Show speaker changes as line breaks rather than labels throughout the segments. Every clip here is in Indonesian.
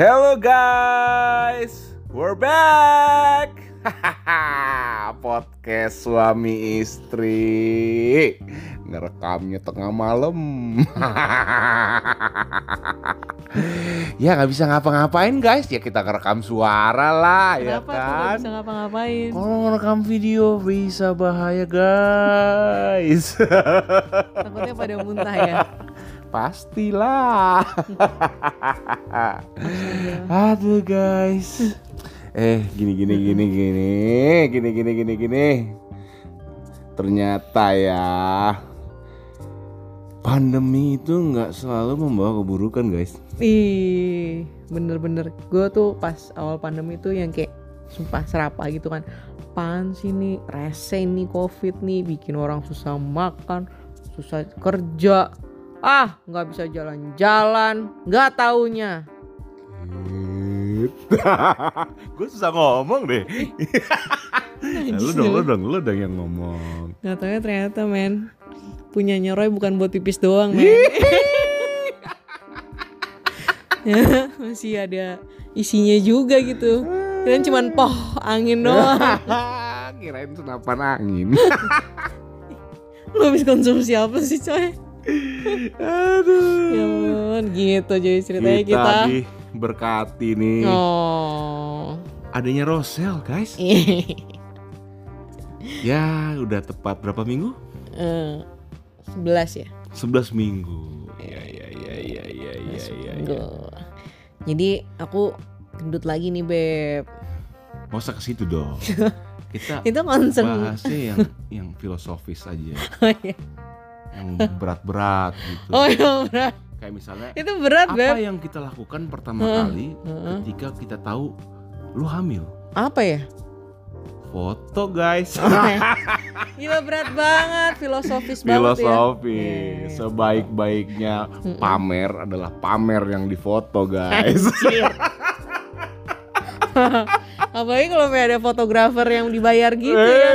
Hello guys, we're back. Podcast suami istri ngerekamnya tengah malam. ya nggak bisa ngapa-ngapain guys, ya kita ngerekam suara lah ya
Kenapa tuh
kan.
gak bisa ngapa-ngapain?
Kalau ngerekam video bisa bahaya guys.
Takutnya pada muntah ya.
Pastilah. Aduh guys. Eh gini gini gini gini gini gini gini gini. Ternyata ya pandemi itu nggak selalu membawa keburukan guys.
Ih, bener-bener. Gue tuh pas awal pandemi tuh yang kayak sumpah serapa gitu kan. Pan sih nih, rese nih covid nih, bikin orang susah makan, susah kerja. Ah, nggak bisa jalan-jalan, nggak taunya.
Gue susah ngomong deh. Nah, lu dong, lu dong, lu dong yang ngomong.
Nggak taunya ternyata men punyanya Roy bukan buat pipis doang men. masih ada isinya juga gitu. Kirain cuman poh angin doang.
Kirain senapan angin.
Lu habis konsumsi apa sih coy?
Aduh.
Ya ampun, gitu jadi ceritanya
kita,
kita.
diberkati nih
Oh.
adanya Rosel guys ya udah tepat berapa minggu
Eh, 11 ya.
11 minggu ya ya ya ya ya ya ya, ya.
Duh. Jadi aku gendut lagi nih beb.
Usah ke situ dong kita
Itu concern.
bahasnya yang yang filosofis aja
Oh iya.
Yang berat-berat gitu
Oh iya berat.
kayak misalnya
Itu berat
apa
beb.
yang kita lakukan pertama
Heeh,
kali
heeh.
ketika kita tahu lu hamil
Apa ya?
foto guys
Gila berat banget, filosofis banget ya.
filosofi
Iya.
sebaik-baiknya pamer adalah pamer yang difoto guys.
Apalagi kalau ada fotografer yang dibayar gitu ya.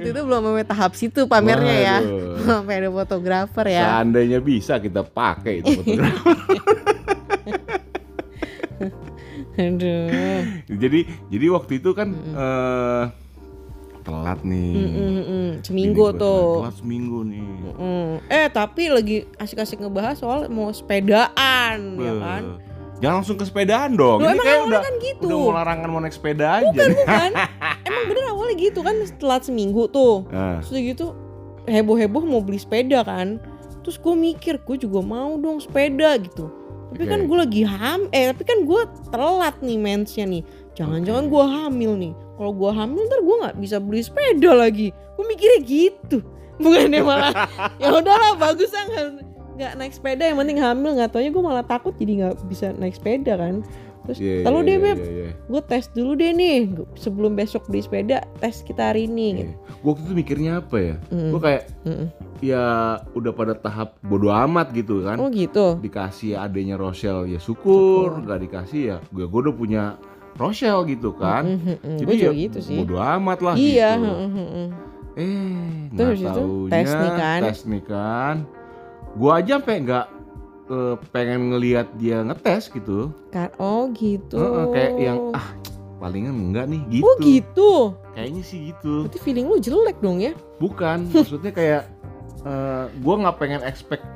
Waktu itu belum sampai tahap situ pamernya ya.
Waduh.
Sampai ada fotografer ya.
seandainya bisa kita pakai itu fotografer
Aduh.
jadi jadi waktu itu kan eh, telat nih
Mm-mm,
Bini
seminggu tuh.
telat seminggu nih
Mm. Eh tapi lagi asik-asik ngebahas soal mau sepedaan ya
Beuh.
kan?
Jangan langsung ke sepedaan dong.
Loh,
Ini
emang
kayak udah
kan gitu.
udah mau larangan mau naik sepeda aja.
Bukan bukan. Emang bener awalnya gitu kan telat seminggu tuh. Terus udah gitu heboh-heboh mau beli sepeda kan. Terus gue mikir gue juga mau dong sepeda gitu. Tapi
Oke.
kan gue lagi ham, eh tapi kan gue telat nih mensnya nih. Jangan-jangan gue hamil nih. Kalau gue hamil ntar gue nggak bisa beli sepeda lagi. Gue mikirnya gitu. Bukannya malah ya udahlah bagus lah nggak naik sepeda yang penting hamil nggak taunya gue malah takut jadi nggak bisa naik sepeda kan. Terus
iya,
lalu
iya,
deh
iya,
beb,
iya, iya.
gue tes dulu deh nih sebelum besok beli sepeda tes kita hari ini gitu.
Iya. Gua waktu itu mikirnya apa ya?
Mm.
Gue kayak
Mm-mm.
ya udah pada tahap bodo amat gitu kan.
Oh gitu.
Dikasih adanya Rochelle ya syukur, nggak dikasih ya gue gue udah punya Rochelle gitu kan.
Gue
Jadi
juga
ya
gitu sih.
bodo amat lah
Iya.
gitu.
heeh, heeh.
Eh,
Terus
nggak
itu
taunya
tes nih kan.
tes nih kan. Gua aja sampai nggak eh, pengen ngelihat dia ngetes gitu.
Kan- Oh gitu.
Heeh, kayak yang ah palingan enggak nih gitu.
Oh gitu.
Kayaknya sih gitu.
Berarti feeling lu jelek dong ya?
Bukan, maksudnya kayak eh, gua nggak pengen expect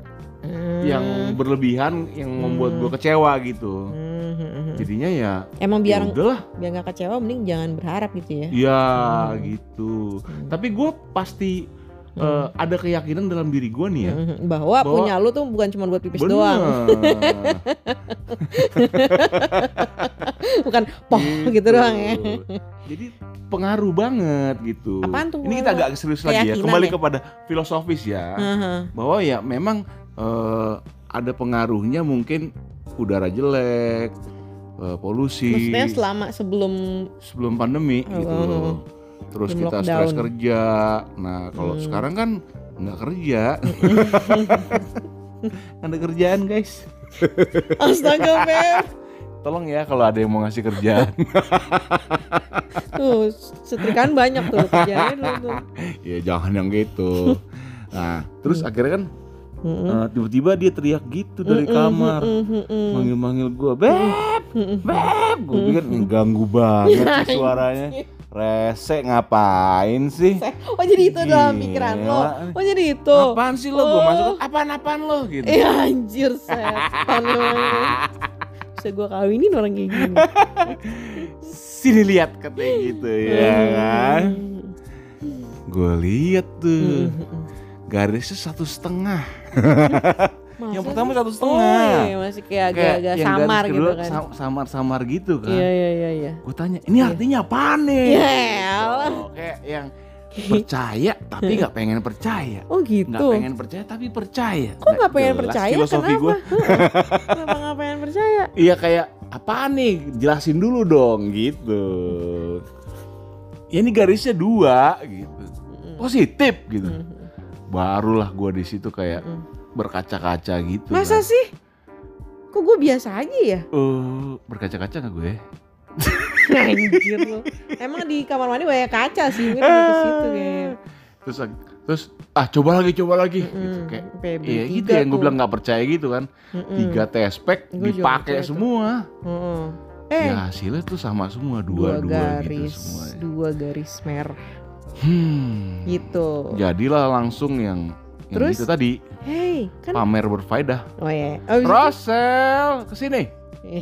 yang berlebihan yang membuat gua kecewa gitu.
Hmm, hmm, hmm, hmm.
Jadinya ya
Emang
ya
biar
udahlah,
biar nggak kecewa mending jangan berharap gitu ya.
ya
Hmm.
gitu. Tapi gua pasti eh, ada keyakinan dalam diri gua nih ya.
Hmm, hmm, Bahwa,
Bahwa-
punya lu tuh bukan cuma buat pipis
Bener.
doang, bukan poh gitu doang ya.
Jadi pengaruh banget gitu.
Apaan tuh
Ini kita agak serius lagi ya. Kembali
ya?
kepada filosofis ya.
Heeh.
Bahwa ya memang eh, ada pengaruhnya mungkin udara jelek, eh, polusi
Maksudnya selama sebelum
sebelum pandemi
Oh,
gitu. Terus kita
lockdown.
stres kerja. Nah, kalau
Hmm.
sekarang kan nggak kerja. ada kerjaan, guys.
astaga Beb.
Tolong ya kalau ada yang mau ngasih kerjaan.
Tuh, setrikaan banyak tuh tuh.
ya jangan yang gitu. Nah, terus
Hmm.
akhirnya kan
Mm-mm.
Eh, tiba-tiba dia teriak gitu dari
Mm-mm,
kamar
mm-mm, mm-mm.
manggil-manggil gue beb beb gue pikir ngeganggu banget suaranya rese ngapain sih?
Oh jadi itu dalam pikiran lo. Oh jadi itu.
apaan sih lo? Gue
Oh.
masuk apaan-apaan lo? gitu.
Eh anjir setan emang. Bisa gue kawinin orang kayak gini.
sini lihat katanya gitu ya kan? Gue lihat tuh. Garisnya satu setengah yang pertama satu
Oh
setengah
iya masih kayak agak-agak
yang
samar gitu kan.
sam- samar-samar gitu kan
Iya iya iya iya.
gue tanya ini artinya apaan nih
Ya elah.
Oh, kayak yang percaya tapi nggak pengen percaya
Oh
nggak
gitu.
pengen percaya tapi percaya
Kok nggak pengen percaya?
filosofi
Kenapa?
gue
Kenapa nggak pengen percaya?
iya kayak apaan nih jelasin dulu dong gitu ya ini garisnya dua gitu positif gitu barulah gue di situ kayak
Mm.
Berkaca-kaca gitu
Masa
kan.
sih? Kok gue biasa aja ya?
Eh, berkaca-kaca nggak gue
Anjir lo. Emang di kamar mandi banyak kaca sih, mungkin lebih ke situ kayaknya.
terus terus ah coba lagi coba lagi gitu
Mm-mm,
kayak
PB
iya gitu yang gue bilang nggak percaya gitu kan
Mm-mm.
tiga tespek dipakai semua
Heeh. Eh,
ya hasilnya tuh sama semua
dua,
dua dua,
garis,
gitu semua
dua garis merah
hmm.
gitu.
jadilah langsung yang yang
Terus?
itu tadi
Hey, kan
pamer berfaedah
Oh ya. Oh, bisa-
Rosel ke sini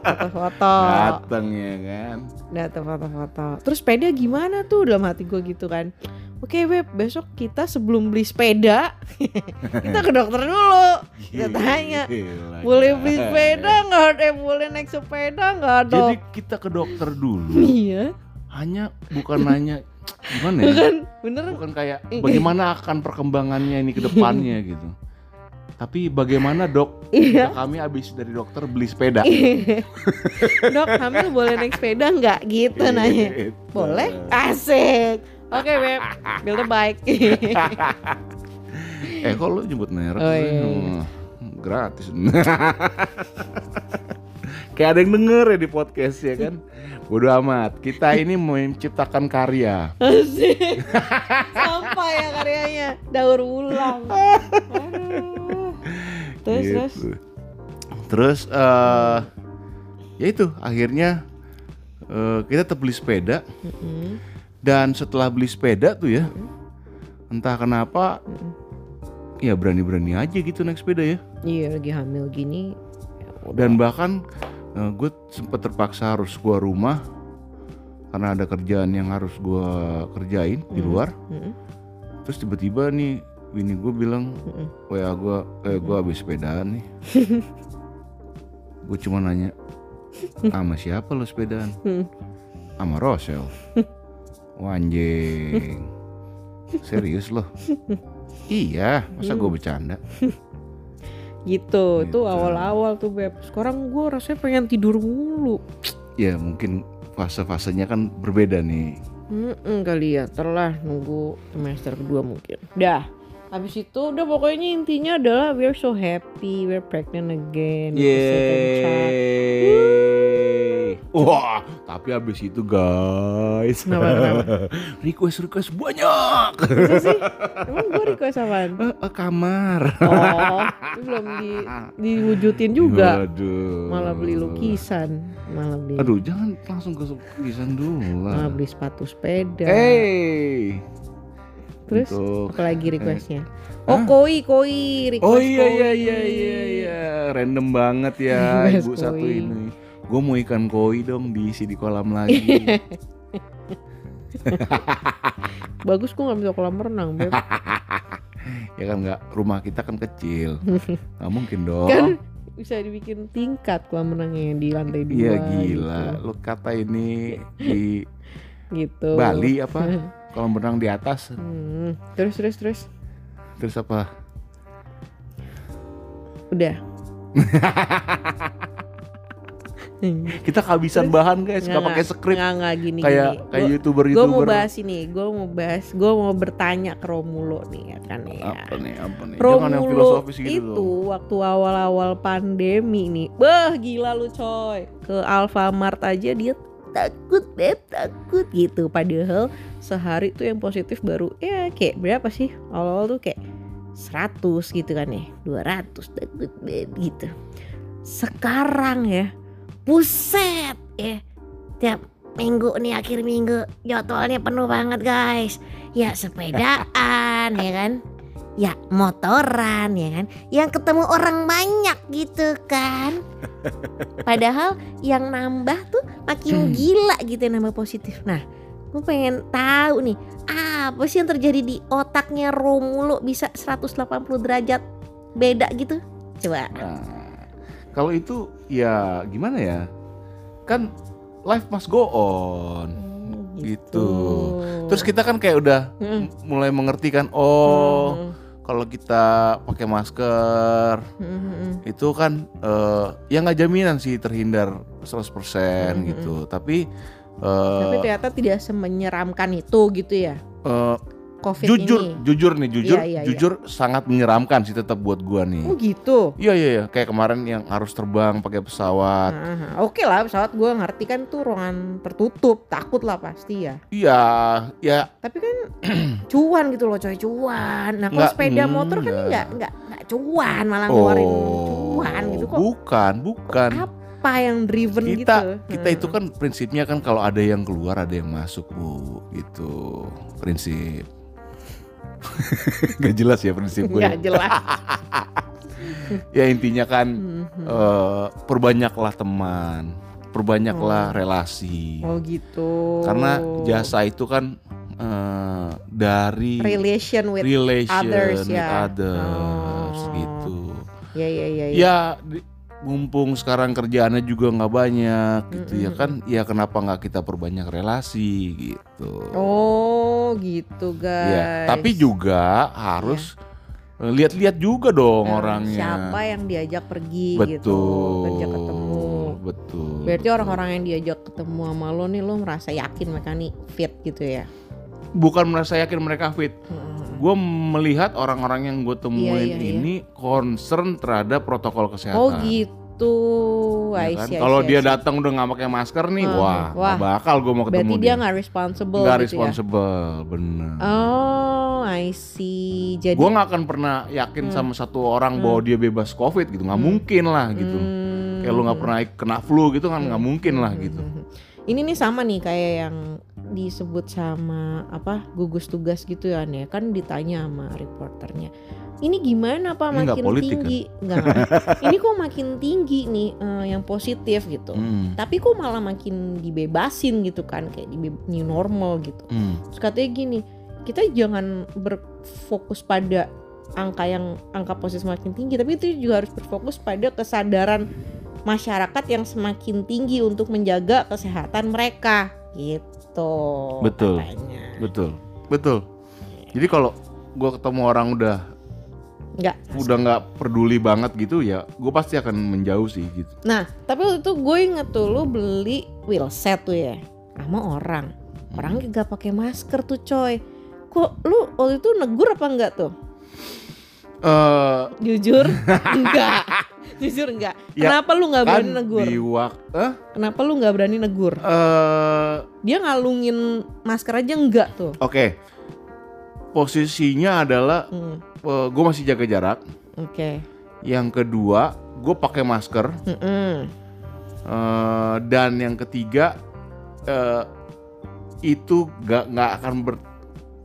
foto-foto.
datang ya kan
Data foto-foto. Terus sepeda gimana tuh dalam hati gue gitu kan. Oke Beb, besok kita sebelum beli sepeda kita ke dokter dulu. Kita tanya,
Gila,
boleh beli sepeda nggak? Eh boleh naik sepeda nggak
jadi
dok?
kita ke dokter dulu
Iya,
hanya bukan nanya gimana ya
bukan bener.
bukan kayak bagaimana akan perkembangannya ini ke depannya gitu tapi bagaimana dok
Iya.
Kami habis dari dokter beli sepeda
dok, hamil boleh naik sepeda nggak? Gitu nanya.
Gitu.
Boleh? Asik. Oke Beb, build a bike.
eh kok lu nyebut merek
Oh, iya, iya.
Oh, gratis kayak ada yang denger ya di podcast ya kan Bodo amat kita ini mau menciptakan karya
Asik. Sampah ya karyanya. Daur ulang. Aduh. Terus
Gitu.
terus.
terus eh ya itu akhirnya eh, kita tetap beli sepeda
Mm-mm.
dan setelah beli sepeda tuh ya entah kenapa ya berani-berani aja gitu naik sepeda ya
Iya lagi hamil gini. ya
dan bahkan gue sempet terpaksa harus keluar rumah karena ada kerjaan yang harus gue kerjain di
Hmm.
luar.
Mm-mm.
terus tiba-tiba nih bini gue bilang
Mm-mm.
wa gue eh gue habis sepedaan nih. Gue cuma nanya sama siapa lo sepedaan?
Hmm.
sama Rosel. Wah, anjing. Serius loh iya masa gue bercanda
Gitu,
Gitu.
tuh awal-awal tuh beb. Sekarang gue rasanya pengen tidur mulu.
ya mungkin fase-fasenya kan berbeda nih
Mm kali ya, terlah nunggu semester kedua mungkin. Dah, habis itu udah pokoknya intinya adalah we're so happy, we're pregnant again.
Yeay. Wah, tapi habis itu guys.
Kenapa, kenapa?
request request banyak.
Masa sih? Emang gue request apaan?
Eh, eh, kamar.
Oh, itu belum di, diwujudin juga.
Waduh.
Malah beli lukisan, malah beli,
Aduh, jangan langsung ke lukisan dulu
malah
lah.
beli sepatu sepeda.
Hey.
Terus
Untuk-
apa lagi requestnya? Oh koi koi request
Oh iya
koi.
iya iya iya iya, random banget ya ibu satu
koi.
ini. Gue mau ikan koi dong diisi di kolam lagi.
Bagus gue nggak bisa kolam renang beb.
ya kan nggak rumah kita kan kecil, nggak mungkin dong.
kan bisa dibikin tingkat kolam renangnya di lantai dua.
Iya gila,
Gitu.
lu kata ini di
gitu.
Bali apa? Kolam renang di atas,
Hmm, Terus terus terus.
terus apa?
Udah.
Kita kehabisan bahan guys, nggak pakai skrip
Nggak nggak gini
kayak
gini.
kayak
Gua-
youtuber
Gue mau
youtuber.
bahas ini, gue mau bahas, gue mau bertanya ke Romulo nih ya kan ya.
Apa nih apa nih? Jangan yang
Romulo
filosofis gitu
itu
dong.
waktu awal-awal pandemi nih, bah gila lu coy. Ke Alfamart aja dia takut beb takut gitu. Padahal sehari tuh yang positif baru ya kayak berapa sih? Awal-awal tuh kayak 100 gitu kan ya 200 dangdut band gitu sekarang ya buset ya tiap minggu nih akhir minggu jadwalnya penuh banget guys ya sepedaan ya kan ya motoran ya kan yang ketemu orang banyak gitu kan padahal yang nambah tuh makin gila gitu yang nambah positif nah gue pengen tahu nih apa sih yang terjadi di otaknya Romulo bisa 180 derajat beda gitu coba
Nah, kalau itu ya gimana ya? Kan life must go on. Gitu. Terus kita kan kayak udah
Hmm.
mulai mengerti kan, oh
Hmm.
Kalau kita pakai masker
Hmm, hmm, hmm.
itu kan eh, ya nggak jaminan sih terhindar 100%
Hmm,
gitu. Tapi eh,
tapi ternyata tidak semenyeramkan itu gitu ya
eh,
covid
jujur,
ini
jujur nih, jujur,
Iya, iya, iya.
jujur sangat menyeramkan sih tetap buat gua nih.
oh gitu
Iya iya iya, kayak kemarin yang harus terbang pakai pesawat.
Oke lah pesawat gue ngerti kan tuh ruangan tertutup takut lah pasti ya
Iya, ya
tapi kan cuan gitu loh coy cuan nah kalau sepeda motor kan
enggak.
nggak nggak nggak cuan malah ngeluarin
oh,
cuan gitu kok
Bukan, bukan.
apa yang driven
Kita
gitu
kita itu kan prinsipnya kan kalau ada yang keluar ada yang masuk, Bu. Gitu. Prinsip. Gak jelas ya prinsip gue.
nggak jelas
Ya intinya kan
Hmm, hmm.
eh, perbanyaklah teman, perbanyaklah
Oh.
relasi.
oh gitu
Karena jasa itu kan eh, dari
relation with
relation
others,
with
ya.
others
Oh.
gitu.
ya ya ya, ya.
Ya di- mumpung sekarang kerjaannya juga nggak banyak gitu ya
Mm-mm.
kan, ya kenapa nggak kita perbanyak relasi gitu.
oh gitu guys
Ya, tapi juga harus eh, lihat-lihat juga dong
Nah,
orangnya.
siapa yang diajak pergi
betul,
gitu kerja ketemu
betul.
berarti orang-orang yang diajak ketemu sama lo nih lo merasa yakin mereka nih fit gitu ya
bukan merasa yakin mereka fit.
Hmm.
Gue melihat orang-orang yang gue temuin
Iya, iya, iya.
ini concern terhadap protokol kesehatan.
oh gitu
Ya
I
kan? Kalau dia datang udah nggak pakai masker nih,
Hmm,
wah,
wah.
bakal gue mau ketemu
berarti dia nggak responsible
Nggak
gitu
responsible, bener.
ya oh I see jadi
Gue nggak akan pernah yakin
Hmm.
sama satu orang
Hmm.
bahwa dia bebas covid gitu, nggak
Hmm.
mungkin lah gitu.
Hmm.
Kayak lu nggak pernah kena flu gitu kan nggak
Hmm.
mungkin lah
Hmm,
gitu.
hmm, hmm. Ini nih sama nih kayak yang disebut sama apa gugus tugas gitu ya nih kan ditanya sama reporternya. Ini gimana pak
Ini
makin
politik, kan?
tinggi? Nggak, nggak. Ini kok makin tinggi nih eh, yang positif gitu.
Hmm.
Tapi kok malah makin dibebasin gitu kan kayak di new normal gitu.
Hmm.
Terus katanya gini, kita jangan berfokus pada angka yang angka positif semakin tinggi, tapi itu juga harus berfokus pada kesadaran masyarakat yang semakin tinggi untuk menjaga kesehatan mereka gitu.
Betul.
katanya.
Betul, betul. Jadi kalau gue ketemu orang udah
Nggak.
udah nggak peduli banget gitu ya, gue pasti akan menjauh sih gitu.
Nah, tapi waktu itu gue inget tuh lu beli wheelset tuh ya sama orang. Orang
Hmm.
gak pakai masker tuh coy. Kok lu waktu itu negur apa enggak tuh?
Eh,
Jujur enggak. Jujur enggak.
Ya,
Kenapa lu nggak
kan
berani negur?
di waktu
Kenapa lu nggak berani negur?
eh
Dia ngalungin masker aja enggak tuh.
oke. Posisinya adalah
Hmm,
gue masih jaga jarak.
Oke.
Yang kedua, gue pakai masker.
Mm-mm.
Eh, dan yang ketiga, eh, itu gak nggak akan ber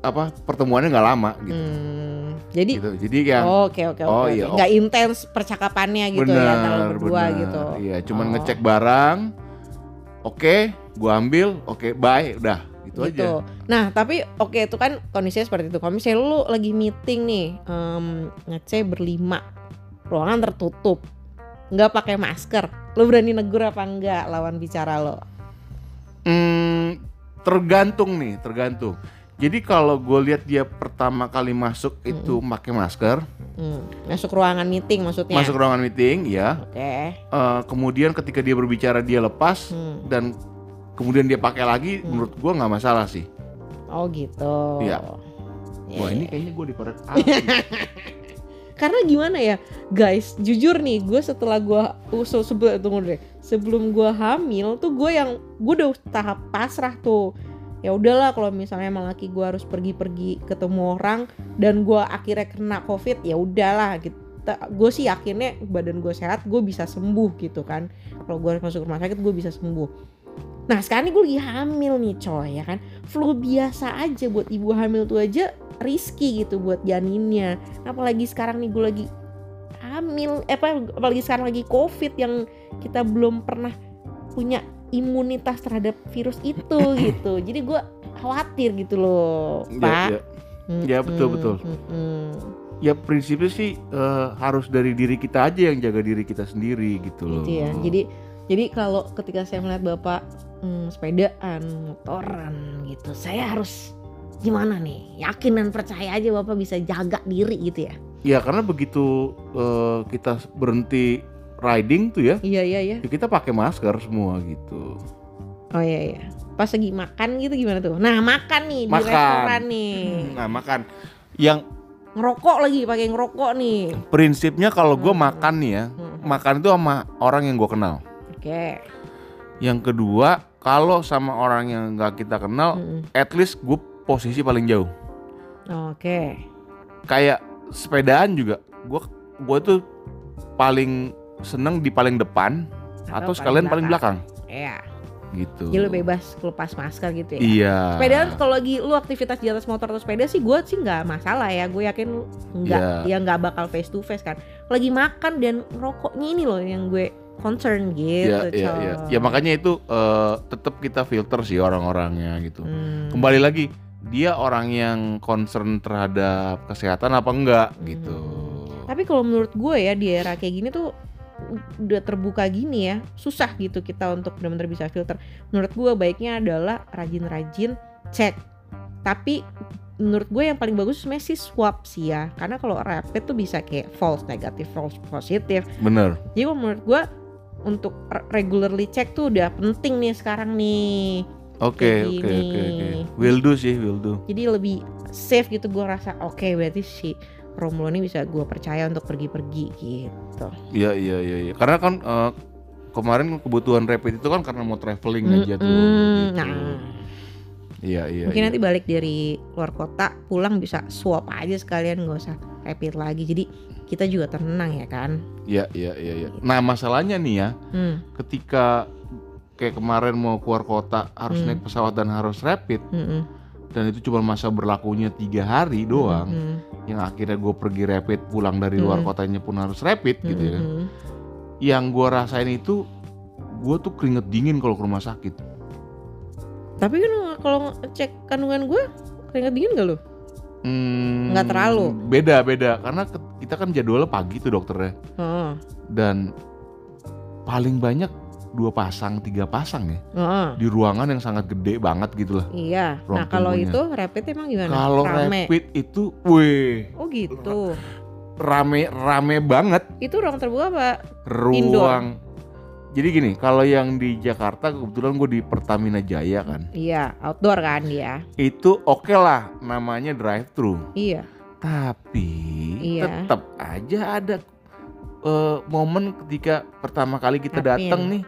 apa pertemuannya nggak lama gitu.
Hmm, Jadi
gitu. Jadi yang
Oke oke oke.
Oh, iya,
Nggak intens percakapannya gitu ya antara lu berdua
bener.
gitu.
Iya, cuman
Oh.
ngecek barang. Oke, gua ambil. Oke, bye, udah. Gitu, aja.
gitu. Nah tapi oke itu kan kondisinya seperti itu. Kalau misalnya lu lagi meeting nih, em ngecek berlima, ruangan tertutup, nggak pakai masker, lu berani negur apa enggak lawan bicara lo?
Hmm, tergantung nih, tergantung. Jadi kalau gue lihat dia pertama kali masuk itu pakai masker,
Hmm, masuk ruangan meeting maksudnya?
masuk ruangan meeting, ya.
Oke.
Eh, kemudian ketika dia berbicara dia lepas
Hmm.
dan kemudian dia pakai lagi,
Hmm.
menurut gua nggak masalah sih.
Oh gitu.
Iya.
Iya,
Wah
iya.
ini kayaknya gue dikorek
Karena gimana ya, guys, jujur nih, gue setelah gue uh, se- sebelum tunggu deh, sebelum gue hamil tuh gue yang gue udah tahap pasrah tuh, ya udahlah kalau misalnya emang laki gue harus pergi-pergi ketemu orang dan gue akhirnya kena covid ya udahlah gitu. Gue sih yakinnya badan gue sehat gue bisa sembuh gitu kan. Kalau gue harus masuk rumah sakit gue bisa sembuh. Nah sekarang gue lagi hamil nih coy ya kan? Flu biasa aja buat ibu hamil tuh aja risky gitu buat janinnya. Apalagi sekarang nih gue lagi hamil eh, apa apalagi sekarang lagi covid yang kita belum pernah punya imunitas terhadap virus itu gitu jadi gue khawatir gitu loh
Ya,
pak
ya. Ya, betul, betul.
Mm-mm.
Ya prinsipnya sih eh, harus dari diri kita aja yang jaga diri kita sendiri gitu loh.
gitu ya jadi jadi kalau ketika saya melihat bapak hmm, sepedaan motoran gitu saya harus gimana nih yakin dan percaya aja bapak bisa jaga diri gitu ya
Ya karena begitu eh, kita berhenti riding tuh ya,
iya iya iya
ya kita pakai masker semua gitu.
oh iya iya pas lagi makan gitu gimana tuh nah makan nih di
Makan.
restoran nih
Nah makan. Yang
ngerokok lagi pakai ngerokok nih
prinsipnya kalau gue
Hmm.
makan nih ya,
Hmm.
makan itu sama orang yang gue kenal.
oke
Yang kedua kalau sama orang yang nggak kita kenal,
Mm-mm.
at least gue posisi paling jauh.
oke
Kayak sepedaan juga, gue gue tuh paling seneng di paling depan atau, sekalian paling belakang
iya
gitu.
jadi lu bebas lepas masker gitu ya
Iya.
Sepedaan kalau lagi lu aktivitas di atas motor atau sepeda sih gue sih nggak masalah ya gue yakin lu nggak
Iya.
ya nggak bakal face to face kan lagi makan dan rokoknya ini loh yang gue concern gitu
Iya, iya, iya. Ya makanya itu eh, tetap kita filter sih orang-orangnya gitu.
Hmm.
Kembali lagi, dia orang yang concern terhadap kesehatan apa enggak gitu.
tapi kalau menurut gue ya di era kayak gini tuh udah terbuka gini ya susah gitu kita untuk benar-benar bisa filter menurut gue baiknya adalah rajin-rajin cek tapi menurut gue yang paling bagus sebenarnya sih swab sih ya karena kalau rapid tuh bisa kayak false negatif false positif
Bener.
Jadi menurut gue untuk re- regularly check tuh udah penting nih sekarang nih.
Oke, oke, oke, oke. Will do sih, will do.
Jadi lebih safe gitu gue rasa oke berarti si Romulo ini bisa gue percaya untuk pergi-pergi gitu.
Iya, iya, iya, iya. Karena kan eh, kemarin kebutuhan rapid itu kan karena mau traveling aja tuh. Gitu.
Nah,
Iya, iya.
mungkin
iya.
nanti balik dari luar kota pulang bisa swap aja sekalian nggak usah rapid lagi. Jadi kita juga tenang ya kan.
Iya, iya, iya, iya. Nah, masalahnya nih ya,
Hmm.
ketika kayak kemarin mau keluar kota harus
Hmm.
naik pesawat dan harus rapid
Mm-mm.
Dan itu cuma masa berlakunya tiga hari doang.
Mm-mm.
yang akhirnya gue pergi rapid pulang dari luar
Hmm.
kotanya pun harus rapid gitu ya kan.
Mm-mm.
Yang gue rasain itu gue tuh keringet dingin kalau ke rumah sakit.
Tapi kan kalau cek kandungan gue keringet dingin gak lo?
Hmm,
Nggak terlalu?
Beda beda karena kita kan jadwalnya pagi tuh dokternya
Heeh.
dan paling banyak dua pasang tiga pasang ya
Heeh.
di ruangan yang sangat gede banget gitu lah.
Iya. Nah kalau itu rapid emang gimana?
Kalau rapid itu, weh
Oh gitu.
rame rame banget
Itu ruang terbuka apa?
ruang. Jadi gini, kalau yang di Jakarta kebetulan gue di Pertamina Jaya kan.
Iya, outdoor kan dia.
itu oke lah namanya drive thru
Iya.
tapi
Iya.
tetap aja ada eh, momen ketika pertama kali kita datang nih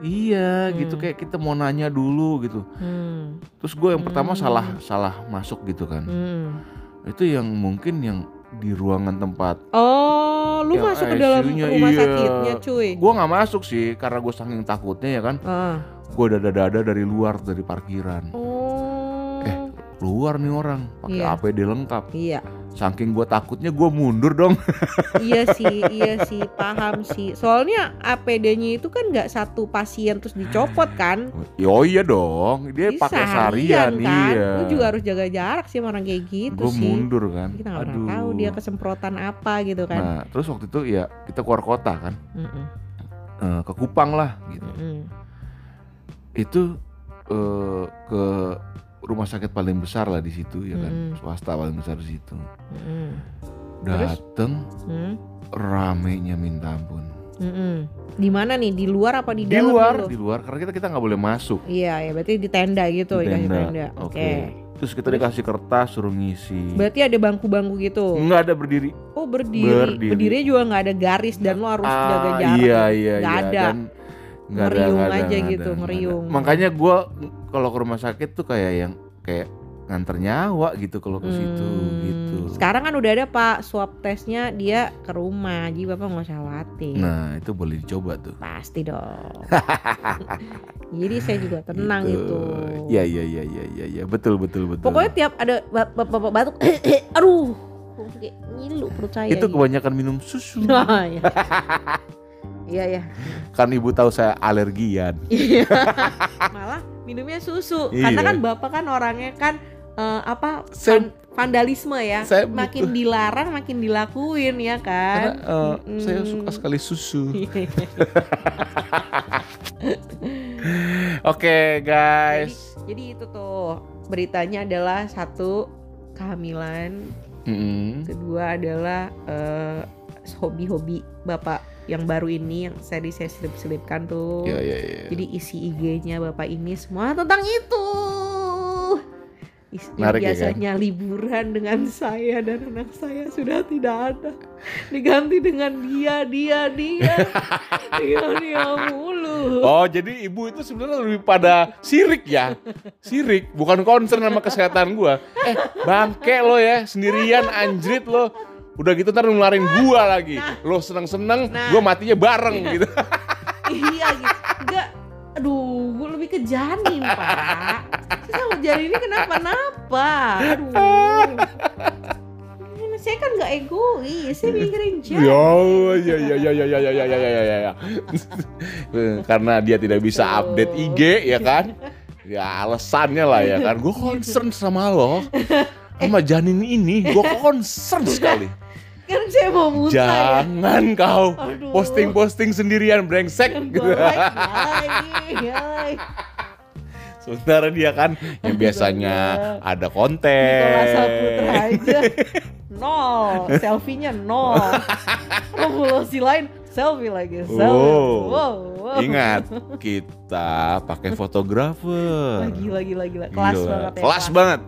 iya gitu
Hmm.
kayak kita mau nanya dulu gitu
Hmm.
terus gue yang pertama
Hmm.
salah salah masuk gitu kan
Hmm.
itu yang mungkin yang di ruangan tempat
Oh, lu masuk ke dalam rumah
iya.
sakitnya, cuy.
gue nggak masuk sih karena gue saking takutnya ya kan
Ah.
gue dada-dada dari luar dari parkiran
Oh.
Eh. keluar nih orang pakai
Iya.
APD lengkap
Iya.
Saking gue takutnya gue mundur dong
iya sih, iya sih, paham sih. Soalnya APD-nya itu kan nggak satu pasien terus dicopot kan?
Oh iya dong, dia pakai
harian,
sarian
kan?
iya.
Lu juga harus jaga jarak sih sama orang kayak gitu
Gue
sih.
mundur kan.
Kita nggak pernah tahu dia kesemprotan apa gitu kan.
Nah, terus waktu itu ya kita keluar kota kan,
Mm-mm,
Eh, ke Kupang lah gitu.
mm-mm.
Itu eh, ke rumah sakit paling besar lah di situ ya kan,
Mm-mm.
swasta paling besar di situ.
Terus?
Dateng
Hmm?
ramenya minta ampun.
Mm-mm. Di mana nih? Di luar apa di,
Di
dalam?
luar,
dulu?
di luar karena kita kita nggak boleh masuk.
Iya, ya berarti di tenda gitu,
Di
dikasih
tenda.
tenda. Oke.
Oke. Terus kita dikasih kertas suruh ngisi.
Berarti ada bangku-bangku gitu.
Nggak ada berdiri.
Oh berdiri.
Berdiri.
Berdiri juga nggak ada garis dan lo harus jaga
Ah,
jarak.
Iya iya
Nggak
iya.
ada.
Dan Nggak ada,
ngeriung
ada,
aja gitu,
ada,
ngeriung.
Makanya gua kalau ke rumah sakit tuh kayak yang kayak nganter nyawa gitu kalau ke situ
Hmm,
gitu.
Sekarang kan udah ada Pak swab tesnya dia ke rumah, jadi Bapak nggak usah khawatir.
Nah, itu boleh dicoba tuh.
Pasti dong. jadi saya juga tenang
Gitu.
itu.
Iya iya iya iya iya ya. betul betul betul.
Pokoknya tiap ada ba- ba- bapak batuk, aduh, ngilu perut saya.
itu
gitu.
kebanyakan minum susu.
Nah, ya. Iya ya.
kan ibu tahu saya alergian.
Iya. Malah minumnya susu. Karena
Iya.
kan bapak kan orangnya kan eh, apa
Saya-
van- vandalisme ya.
Saya
makin
butuh-
dilarang makin dilakuin ya
Karena
kan.
eh,
Mm-mm.
saya suka sekali susu. Oke
jadi,
guys.
jadi itu tuh beritanya adalah satu kehamilan,
Mm-mm.
kedua adalah eh, hobi-hobi bapak yang baru ini yang saya saya selip-selipkan tuh.
Iya iya iya.
Jadi isi IG-nya bapak ini semua tentang itu. Is- yang
Menarik ya,
biasanya liburan dengan saya dan anak saya sudah tidak ada. Diganti dengan dia, dia, dia. dia, dia mulu.
Oh jadi ibu itu sebenarnya lebih pada sirik ya, sirik, bukan concern sama kesehatan gua. Eh bangke lo ya, sendirian anjrit lo. Udah gitu ntar nularin gua lagi. Lo seneng-seneng,
Nah.
gua matinya bareng gitu.
iya gitu. Enggak, aduh, gue lebih ke janin, Pak. Saya sama janin ini kenapa-napa. Aduh. Ini Saya kan gak egois, saya mikirin.
Ya, ya, ya, ya, ya, ya, ya, ya, ya, ya, ya, ya. Karena dia tidak bisa update IG ya kan? Ya alasannya lah ya kan. Gue concern sama lo, sama janin ini, gue concern sekali.
Kan saya mau muntah ya.
Jangan kau
Aduh.
posting-posting sendirian brengsek.
Like, like.
Sementara dia kan yang biasanya ada konten.
Saputra aja nol, selfie-nya nol. Promosi lain selfie lagi, selfie.
Oh.
Wow, wow.
Ingat, kita pakai fotografer.
Lagi, lagi, lagi, lagi. Kelas
Gila.
banget ya.
Kelas banget.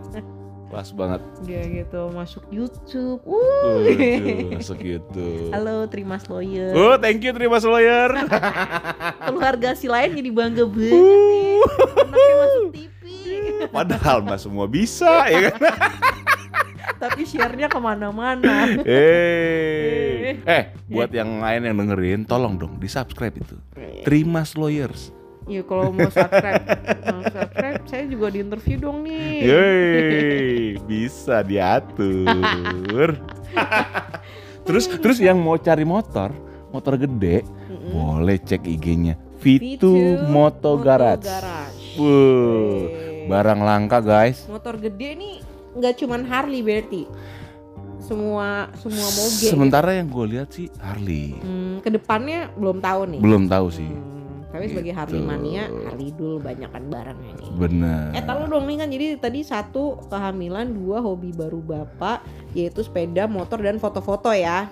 Kelas banget.
Dia gitu masuk YouTube. Uh.
Waduh, masuk YouTube.
Halo, terima lawyer.
Oh, thank you terima lawyer.
Keluarga si lain jadi bangga banget nih. Anaknya masuk TV.
Padahal mas semua bisa ya kan.
Tapi share-nya ke mana-mana.
Eh, eh, buat yang lain yang dengerin, tolong dong di subscribe itu. Terima lawyers.
Iya kalau mau subscribe, mau subscribe saya juga di interview dong nih.
Yeay, bisa diatur. terus terus yang mau cari motor, motor gede, boleh cek IG-nya Vitu Moto Garage.
Garage.
Wuh,
Oke.
barang langka guys.
Motor gede nih nggak cuman Harley berarti. Semua semua moge.
Sementara yang gue lihat sih Harley.
Hmm, ke depannya belum tahu nih.
Belum tahu sih.
Hmm, tapi sebagai
Gitu.
Harley mania, Harley dulu banyakan barangnya nih.
Bener.
Eh tahu dong nih kan jadi tadi satu kehamilan, dua hobi baru bapak yaitu sepeda, motor dan foto-foto ya.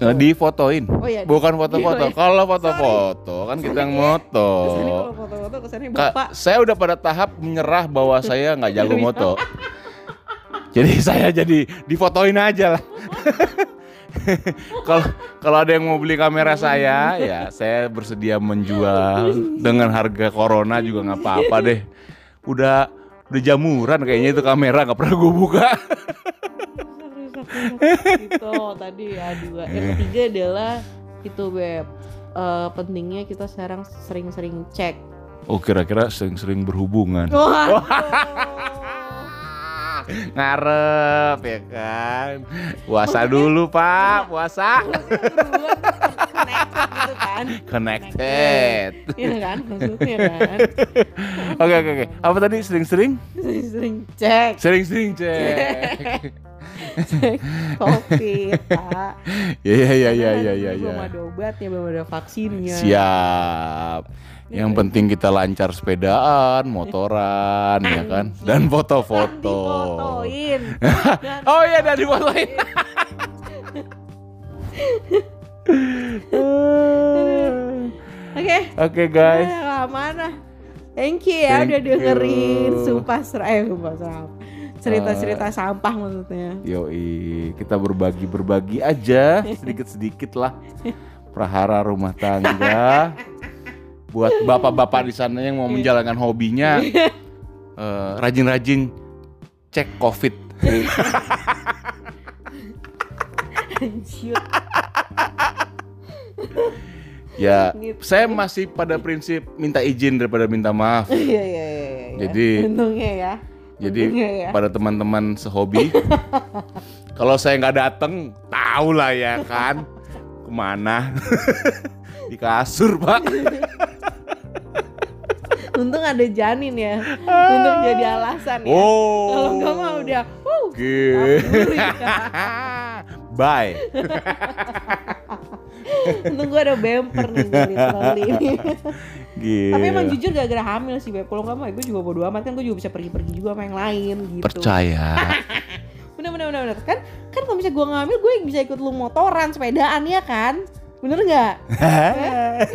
Nah, difotoin.
Oh ya.
Bukan foto-foto.
Iya, iya.
Kalau foto-foto kan kita yang moto.
Kalau foto-foto kesannya bapak
saya udah pada tahap menyerah bahwa saya nggak jago moto. jadi saya jadi difotoin aja lah. Kalau kalau ada yang mau beli kamera saya, ya saya bersedia menjual dengan harga corona juga nggak apa-apa deh. Udah udah jamuran kayaknya itu kamera nggak pernah gue buka.
itu tadi ya dua. Yang ketiga adalah itu beb Eh, pentingnya kita sekarang sering-sering cek.
Oh kira-kira sering-sering berhubungan.
Wah.
Ngarep ya kan. Puasa dulu pak, puasa.
gitu kan.
Connected.
Iya kan maksudnya kan.
Oke oke oke. Apa tadi sering-sering?
Sering-sering cek.
Sering-sering cek.
Cek COVID, Pak.
Ya ya ya ya
Karena
ya
kan
ya
Belum ada obatnya, belum ada vaksinnya.
Siap. Yang penting kita lancar sepedaan, motoran, ya kan, dan foto-foto.
Difotoin. Dan
Oh iya, dan difotoin.
Oke.
Oke guys.
Nah, mana? Thank you ya
Thank
udah dengerin
you.
sumpah ser eh sumpah sampah. Cerita-cerita sampah maksudnya.
Yoi, kita berbagi-berbagi aja sedikit-sedikit lah. Prahara rumah tangga. Buat bapak-bapak di sana yang mau menjalankan hobinya eh, rajin-rajin cek covid ya
Gitu.
saya masih pada prinsip minta izin daripada minta maaf
Iya iya iya. iya.
Jadi-
untungnya ya.
jadi
Untungnya ya.
pada teman-teman sehobi kalau saya nggak dateng tahu lah ya kan ke mana di kasur pak
Untung ada janin ya. Untuk jadi alasan ya.
oh
Kalau enggak mah udah uh,
Oke.
kabur ya.
Bye.
Untung gue ada bumper nih literally ini.
Gila.
Tapi emang jujur gak gara hamil sih Beb. Kalau nggak mah gue juga bodo amat kan gue juga bisa pergi-pergi juga sama yang lain gitu.
percaya.
Bener bener bener bener. Kan kan kalau misalnya gue ngambil gue bisa ikut lu motoran, sepedaan ya kan? Bener nggak?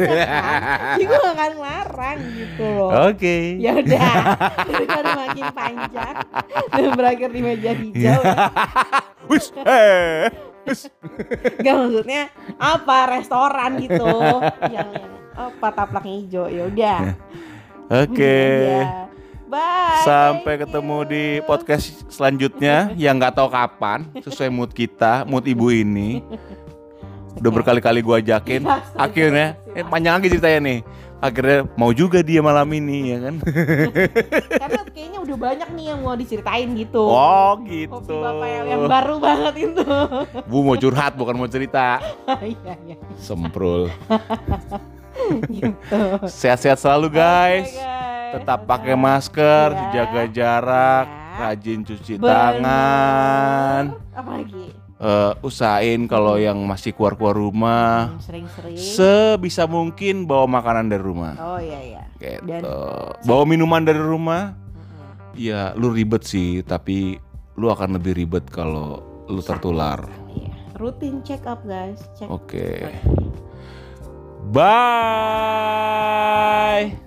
Jadi gue gak akan ngelarang gitu loh.
Oke.
Ya udah, daripada makin panjang dan berakhir di meja hijau. ya.
Wis, eh.
Gak maksudnya apa restoran gitu yang yang apa taplaknya hijau ya udah.
Oke.
Ya. Bye.
Sampai ketemu di podcast selanjutnya yang nggak tahu kapan sesuai mood kita, mood ibu ini. Udah berkali-kali gua ajakin,
Astaga,
akhirnya eh, panjang lagi ceritanya nih. Akhirnya mau juga dia malam ini ya kan.
Karena kayaknya udah banyak nih yang mau diceritain gitu.
Oh
Hobi
gitu.
bapak yang, yang baru banget itu.
Bu mau curhat bukan mau cerita.
Iya iya.
Semprul.
Gitu.
Sehat-sehat selalu guys.
Oke, guys.
Tetap pakai masker,
Ya.
jaga jarak,
Ya.
rajin cuci
Bener.
tangan.
Apa
Eh, usahain kalau yang masih keluar-keluar rumah
Hmm, Sering-sering.
sebisa mungkin bawa makanan dari rumah.
oh iya iya.
Gitu.
Dan-
Bawa minuman dari rumah.
Mm-mm.
Ya, lu ribet sih, tapi lu akan lebih ribet kalau lu tertular.
Iya. Rutin check up guys.
Oke. Bye.